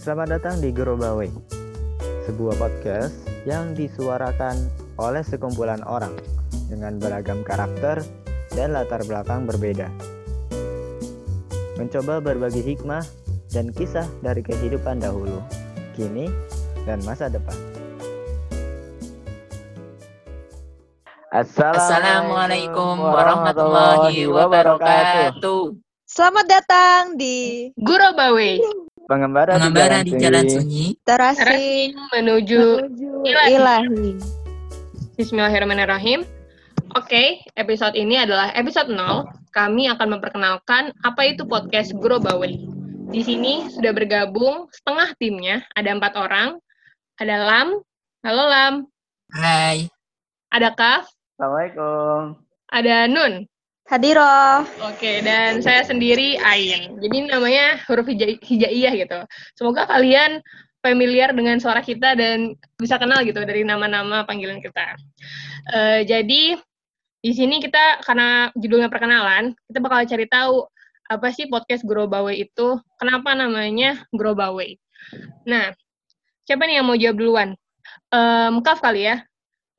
Selamat datang di Gerobawe, sebuah podcast yang disuarakan oleh sekumpulan orang dengan beragam karakter dan latar belakang berbeda. Mencoba berbagi hikmah dan kisah dari kehidupan dahulu, kini, dan masa depan. Assalamualaikum warahmatullahi wabarakatuh. Selamat datang di Guru Bawe, Pengembara, pengembara di Jalan Sunyi. Sunyi. Terasing menuju menuju Ilahi. ilahi. Bismillahirrahmanirrahim. Oke, episode ini adalah episode 0. Kami akan memperkenalkan apa itu podcast Grow Bawe. Di sini sudah bergabung setengah timnya, ada empat orang. Ada Lam, halo Lam. Hai, Ada Kaf, Assalamualaikum. ada Nun. Hadiroh. Oke, dan saya sendiri Ain. Jadi namanya huruf hija- hijaiyah gitu. Semoga kalian familiar dengan suara kita dan bisa kenal gitu dari nama-nama panggilan kita. Eh, jadi di sini kita karena judulnya perkenalan, kita bakal cari tahu apa sih podcast Grow Bawe itu, kenapa namanya Grow Bawe. Nah, siapa nih yang mau jawab duluan? Em, Kaf kali ya.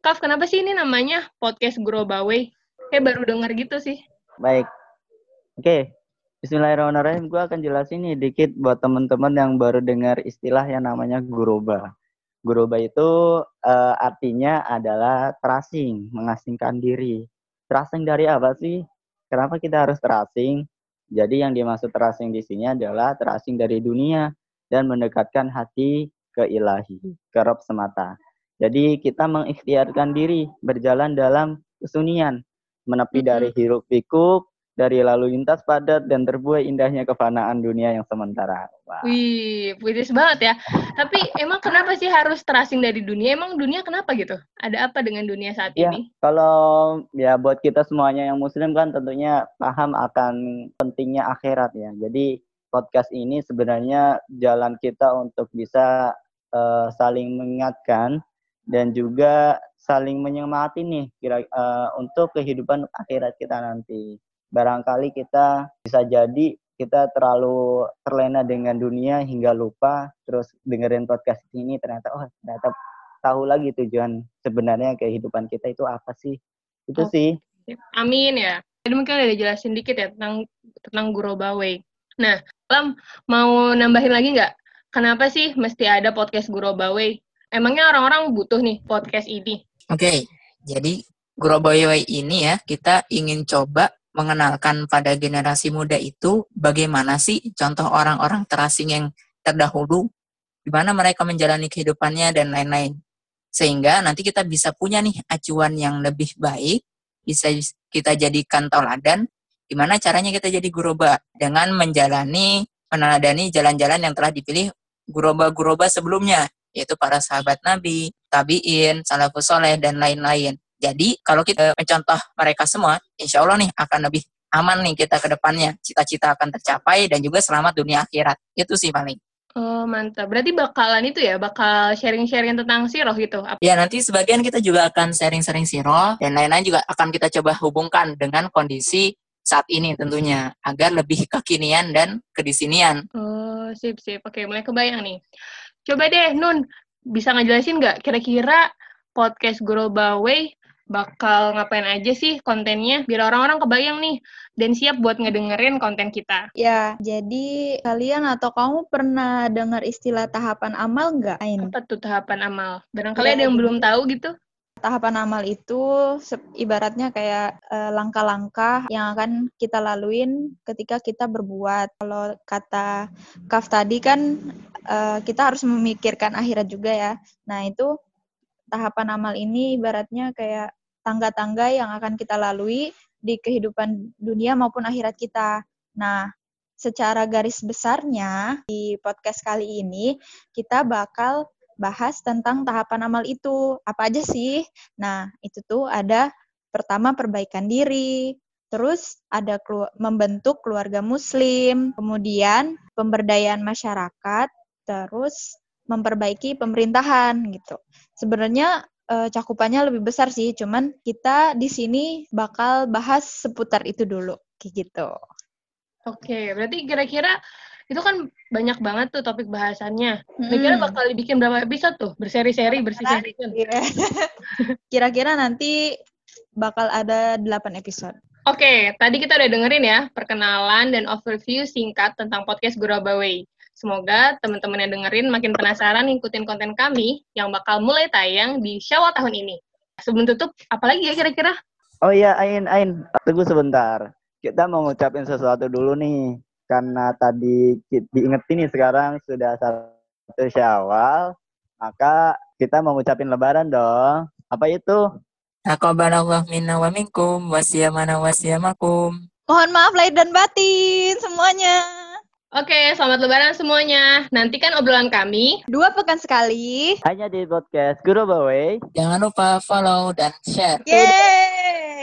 Kaf, kenapa sih ini namanya podcast Grow Bawe? Kayak baru dengar gitu sih. Baik. Oke. Bismillahirrahmanirrahim. Gue akan jelasin nih dikit buat teman-teman yang baru dengar istilah yang namanya guroba. Guroba itu eh, artinya adalah tracing, mengasingkan diri. Tracing dari apa sih? Kenapa kita harus tracing? Jadi yang dimaksud tracing di sini adalah tracing dari dunia dan mendekatkan hati ke ilahi, ke Rob semata. Jadi kita mengikhtiarkan diri berjalan dalam kesunyian, menepi Mhm. dari hiruk pikuk, dari lalu lintas padat dan terbuai indahnya kefanaan dunia yang sementara. Wah. Wih, puitis banget ya. Tapi emang kenapa sih harus tracing dari dunia? Emang dunia kenapa gitu? Ada apa dengan dunia saat Ya, ini? kalau ya buat kita semuanya yang muslim kan tentunya paham akan pentingnya akhirat ya. Jadi podcast ini sebenarnya jalan kita untuk bisa eh, saling mengingatkan dan juga saling menyemangati nih kira eh, untuk kehidupan akhirat kita nanti. Barangkali kita bisa jadi kita terlalu terlena dengan dunia hingga lupa terus dengerin podcast ini ternyata oh ternyata tahu lagi tujuan sebenarnya kehidupan kita itu apa sih itu Oh. sih Amin ya. Tadi mungkin udah dijelasin dikit ya tentang tentang Guru Bawe. Nah, Lam mau nambahin lagi nggak? Kenapa sih mesti ada podcast Guru Bawe? Emangnya orang-orang butuh nih podcast ini? Oke, jadi Bawe ini ya, kita ingin coba mengenalkan pada generasi muda itu bagaimana sih contoh orang-orang terasing yang terdahulu, di mana mereka menjalani kehidupannya dan lain-lain. Sehingga nanti kita bisa punya nih acuan yang lebih baik, bisa kita jadikan tauladan, gimana caranya kita jadi guroba dengan menjalani, meneladani jalan-jalan yang telah dipilih guroba-guroba sebelumnya, yaitu para sahabat Nabi, tabiin, salafus soleh, dan lain-lain. Jadi kalau kita mencontoh mereka semua, insya Allah nih akan lebih aman nih kita ke depannya. Cita-cita akan tercapai dan juga selamat dunia akhirat. Itu sih paling. Oh, mantap. Berarti bakalan itu ya, bakal sharing-sharing tentang siroh gitu. Ya nanti sebagian kita juga akan sharing-sharing siro dan lain-lain juga akan kita coba hubungkan dengan kondisi saat ini tentunya agar lebih kekinian dan kedisinian. Oh, sip, sip. Oke, mulai kebayang nih. Coba deh, Nun, bisa ngejelasin nggak kira-kira podcast Grow Bawe bakal ngapain aja sih kontennya biar orang-orang kebayang nih dan siap buat ngedengerin konten kita. Ya, jadi kalian atau kamu pernah dengar istilah tahapan amal nggak, Ain? Apa tuh tahapan amal? Barangkali Ya, ada yang belum tahu gitu. Tahapan amal itu ibaratnya kayak eh, langkah-langkah yang akan kita laluin ketika kita berbuat. Kalau kata Kaf tadi kan eh, kita harus memikirkan akhirat juga ya. Nah, itu tahapan amal ini ibaratnya kayak tangga-tangga yang akan kita lalui di kehidupan dunia maupun akhirat kita. Nah, secara garis besarnya di podcast kali ini kita bakal bahas tentang tahapan amal itu. Apa aja sih? Nah, itu tuh ada pertama perbaikan diri, terus ada kelu- membentuk keluarga muslim, kemudian pemberdayaan masyarakat, terus memperbaiki pemerintahan gitu. Sebenarnya eh, cakupannya lebih besar sih, cuman kita di sini bakal bahas seputar itu dulu, kayak gitu. Oke, berarti kira-kira itu kan banyak banget tuh topik bahasannya. Kira-kira Hmm. bakal dibikin berapa episode tuh? Berseri-seri, bersih-season. Iya. Kira-kira nanti bakal ada 8 episode. Oke, tadi kita udah dengerin ya perkenalan dan overview singkat tentang podcast Gurabaway. Semoga teman-teman yang dengerin makin penasaran ngikutin konten kami yang bakal mulai tayang di Syawal tahun ini. Sebelum tutup, apalagi ya kira-kira? Oh iya, Ain, Ain, tunggu sebentar. Kita mau ngucapin sesuatu dulu nih. Karena tadi diingetin nih sekarang sudah satu syawal, maka kita mau ngucapin lebaran dong. Apa itu? Taqabbalallah minna wa minkum wasiyamana wasiyamakum. Mohon maaf lahir dan batin semuanya. Oke, selamat lebaran semuanya. Nantikan obrolan kami. Dua pekan sekali. Hanya di podcast Guru Bawai. Jangan lupa follow dan share. Yeay.